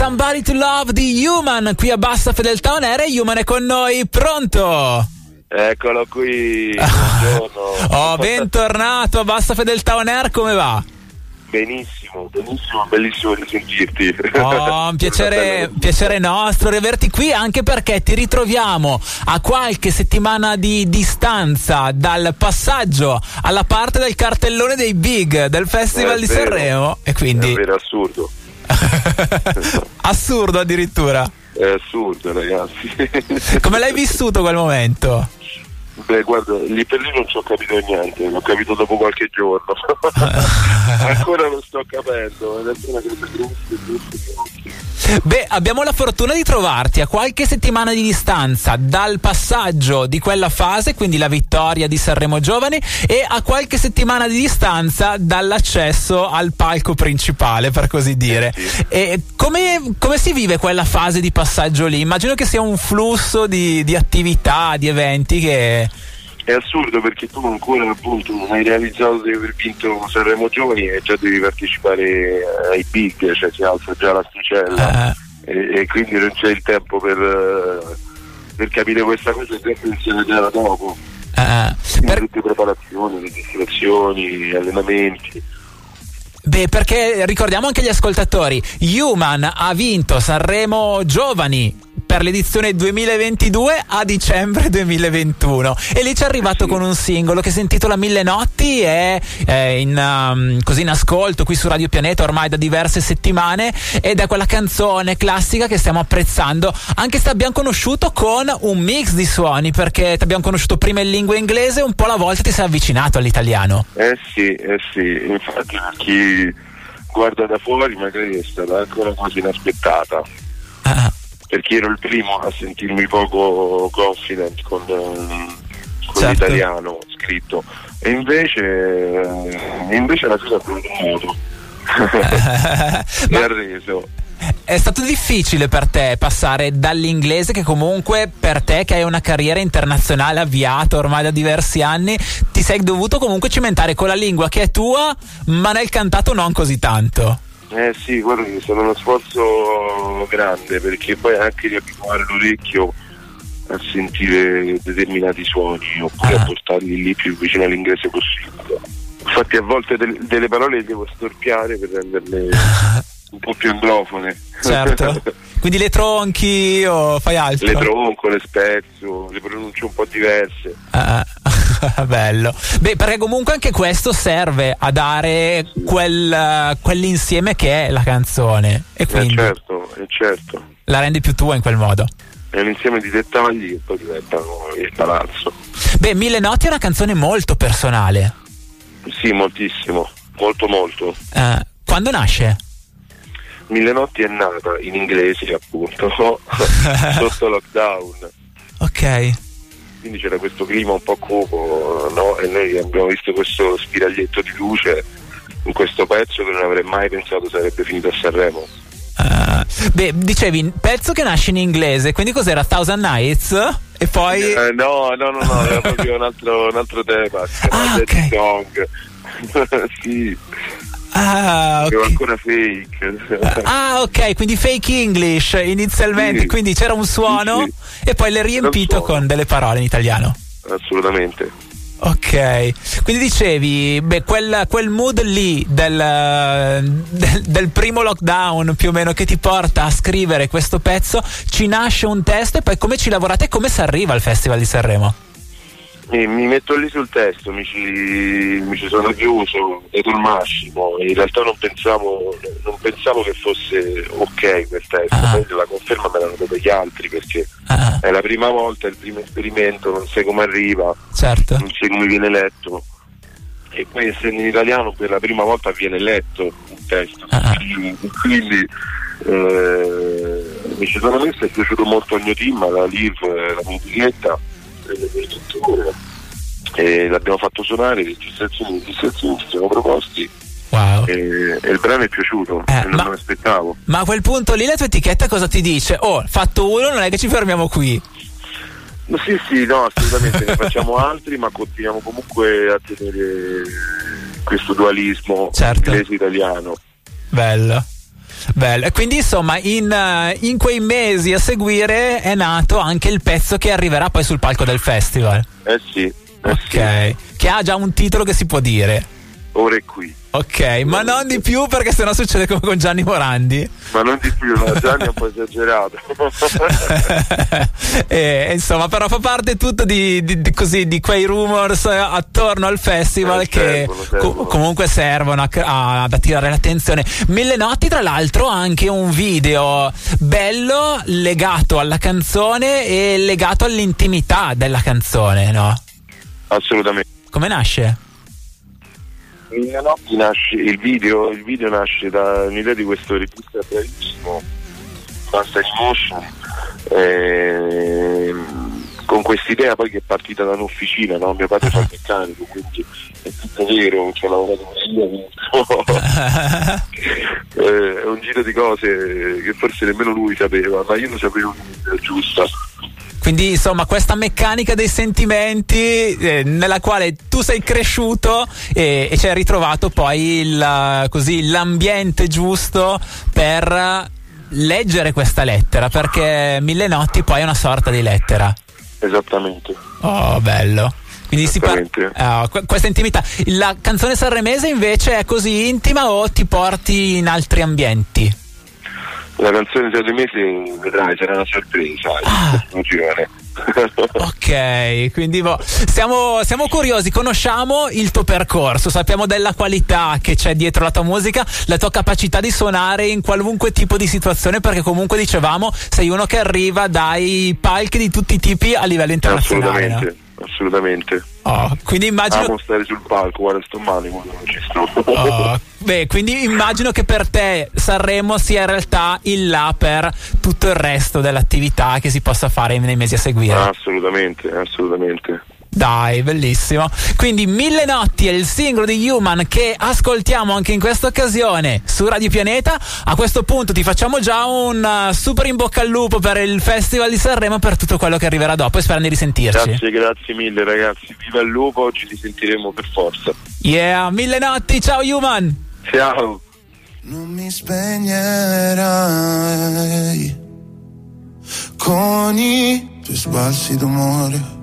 Somebody to Love di Human qui a bassa fedeltà on air e Human è con noi, pronto? Eccolo qui, buongiorno. oh, bentornato a bassa fedeltà on air, come va? Benissimo, benissimo, bellissimo di sentirti. Oh, un piacere, piacere nostro riaverti qui anche perché ti ritroviamo a qualche settimana di distanza dal passaggio alla parte del cartellone dei big del Festival È di vero, Sanremo e quindi È vero, assurdo. assurdo addirittura. È assurdo, ragazzi. Come l'hai vissuto quel momento? Beh, guarda, lì per lì non ci ho capito niente, l'ho capito dopo qualche giorno. Ancora non sto capendo, è una cosa grossa, grossa. Beh, abbiamo la fortuna di trovarti a qualche settimana di distanza dal passaggio di quella fase, quindi la vittoria di Sanremo Giovani, e a qualche settimana di distanza dall'accesso al palco principale, per così dire. E come, come si vive quella fase di passaggio lì? Immagino che sia un flusso di, di attività, di eventi che. È assurdo perché tu ancora appunto non hai realizzato di aver vinto Sanremo Giovani e già devi partecipare ai big, cioè si alza già l'asticella eh, e, e quindi non c'è il tempo per, eh, per capire questa cosa e sempre insieme già dopo. eh, Quindi per- tutte preparazioni, registrazioni, allenamenti. Beh, perché ricordiamo anche agli ascoltatori, Human ha vinto Sanremo Giovani per l'edizione 2022 a dicembre 2021 e lì ci è arrivato con un singolo che si intitola Mille Notti è in, um, così in ascolto qui su Radio Pianeta ormai da diverse settimane ed è quella canzone classica che stiamo apprezzando anche se abbiamo conosciuto con un mix di suoni perché ti abbiamo conosciuto prima in lingua inglese un po' alla volta ti sei avvicinato all'italiano Eh sì, eh sì, infatti chi guarda da fuori magari è stata anche una inaspettata. Perché ero il primo a sentirmi poco confident con, con Certo. l'italiano scritto e invece, eh, invece la cosa ha avuto modo mi ha reso È stato difficile per te passare dall'inglese che comunque per te che hai una carriera internazionale avviata ormai da diversi anni ti sei dovuto comunque cimentare con la lingua che è tua ma nel cantato non così tanto. Eh sì guarda che stato uno sforzo grande perché poi anche di abituare l'orecchio a sentire determinati suoni oppure Ah. a portarli lì più vicino all'inglese possibile infatti a volte del- delle parole le devo storpiare per renderle un po' più anglofone Certo. Quindi le tronchi o fai altro? le tronco, le spezzo, le pronuncio un po' diverse. Ah, bello. Beh, perché comunque anche questo serve a dare quel, eh, quell'insieme che è la canzone e Eh quindi certo, eh certo. la rendi più tua in quel modo. È un insieme di dettagli che poi diventano il palazzo. Beh, Mille Notti è una canzone molto personale. Sì, moltissimo, molto molto. Eh, quando nasce? Mille notti è nata in inglese appunto, sotto lockdown. Ok. Quindi c'era questo clima un po' cupo, no? E noi abbiamo visto questo spiraglietto di luce in questo pezzo che non avrei mai pensato sarebbe finito a Sanremo. Ah, beh, dicevi, pezzo che nasce in inglese, quindi cos'era Thousand Nights? E poi... Eh, no, no, no, no, era proprio un altro, un altro tema. Ah, Dead ok. Song. sì, Ah, ero ok. ancora fake. Ah, ok, quindi fake English inizialmente, Sì. quindi c'era un suono Sì, e poi l'hai riempito con delle parole in italiano. Assolutamente. Ok, quindi dicevi, beh, quel, quel mood lì del, del- del primo lockdown più o meno che ti porta a scrivere questo pezzo, ci nasce un testo e poi come ci lavorate e come si arriva al Festival di Sanremo? E mi metto lì sul testo, mi ci, mi ci sono chiuso, dato il massimo. In realtà non pensavo, non pensavo che fosse ok quel testo, Ah. poi la conferma me l'hanno dato gli altri perché Ah, è la prima volta, è il primo esperimento, non sai come arriva, certo. non sai come viene letto. E poi essendo in italiano per la prima volta viene letto un testo. Ah. Quindi eh, mi ci sono messo, è piaciuto molto al mio team, la Liv, eh, la e le partiture. E l'abbiamo fatto suonare, registrazioni, registrazioni, ci siamo proposti Wow. e, e il brano è piaciuto, Eh, non ma- me lo aspettavo. Ma a quel punto lì la tua etichetta cosa ti dice? Oh, fatto uno, non è che ci fermiamo qui. No, sì, sì, no, assolutamente, ne facciamo altri, ma continuiamo comunque a tenere questo dualismo Certo. inglese-italiano. Bello. Bello. E quindi insomma in, eh, in, quei mesi a seguire è nato anche il pezzo che arriverà poi sul palco del festival. Eh sì. Eh ok. Sì. Che ha già un titolo che si può dire. Ora è qui. Ok, ma non di più perché sennò succede come con Gianni Morandi. Ma non di più, no, Gianni è un po' esagerato. e, insomma, però fa parte tutto di, di, di, così, di quei rumors attorno al festival eh, che servono, servono. Co- comunque servono a, a, ad attirare l'attenzione. Mille notti, tra l'altro, anche un video bello legato alla canzone e legato all'intimità della canzone, no? Assolutamente. Come nasce? Notti nasce, il video, il video nasce da un'idea di questo regista bravissimo, Master Emotion, eh, con quest'idea poi che è partita da un'officina, no? mio padre fa il meccanico, quindi è tutto vero, ci ho lavorato io, eh, è un giro di cose che forse nemmeno lui sapeva, ma io lo sapevo giusta. Quindi insomma questa meccanica dei sentimenti eh, nella quale tu sei cresciuto e, e ci hai ritrovato poi il, così, l'ambiente giusto per leggere questa lettera perché Mille Notti poi è una sorta di lettera. Esattamente. Oh, bello. Quindi si parla uh, questa intimità. La canzone sanremese invece è così intima o ti porti in altri ambienti? La canzone di sei mesi vedrai sarà una sorpresa ah. ok quindi boh, siamo, siamo, curiosi conosciamo il tuo percorso sappiamo della qualità che c'è dietro la tua musica la tua capacità di suonare in qualunque tipo di situazione perché comunque dicevamo sei uno che arriva dai palchi di tutti i tipi a livello internazionale assolutamente assolutamente Oh, quindi immagino. Amo stare sul palco, guarda, sto male quando non ci sto. Oh, beh, quindi immagino che per te Sanremo sia in realtà il là per tutto il resto dell'attività che si possa fare nei mesi a seguire. Assolutamente, assolutamente. Dai, bellissimo. Quindi Mille Notti è il singolo di Human che ascoltiamo anche in questa occasione su Radio Pianeta. A questo punto ti facciamo già un uh, super in bocca al lupo per il Festival di Sanremo per tutto quello che arriverà dopo e sperando di risentirci. Grazie, grazie mille ragazzi. Viva il lupo, ci risentiremo per forza. Yeah, Mille Notti, ciao Human. Ciao. Non mi spegnerai con i tuoi sbalzi d'umore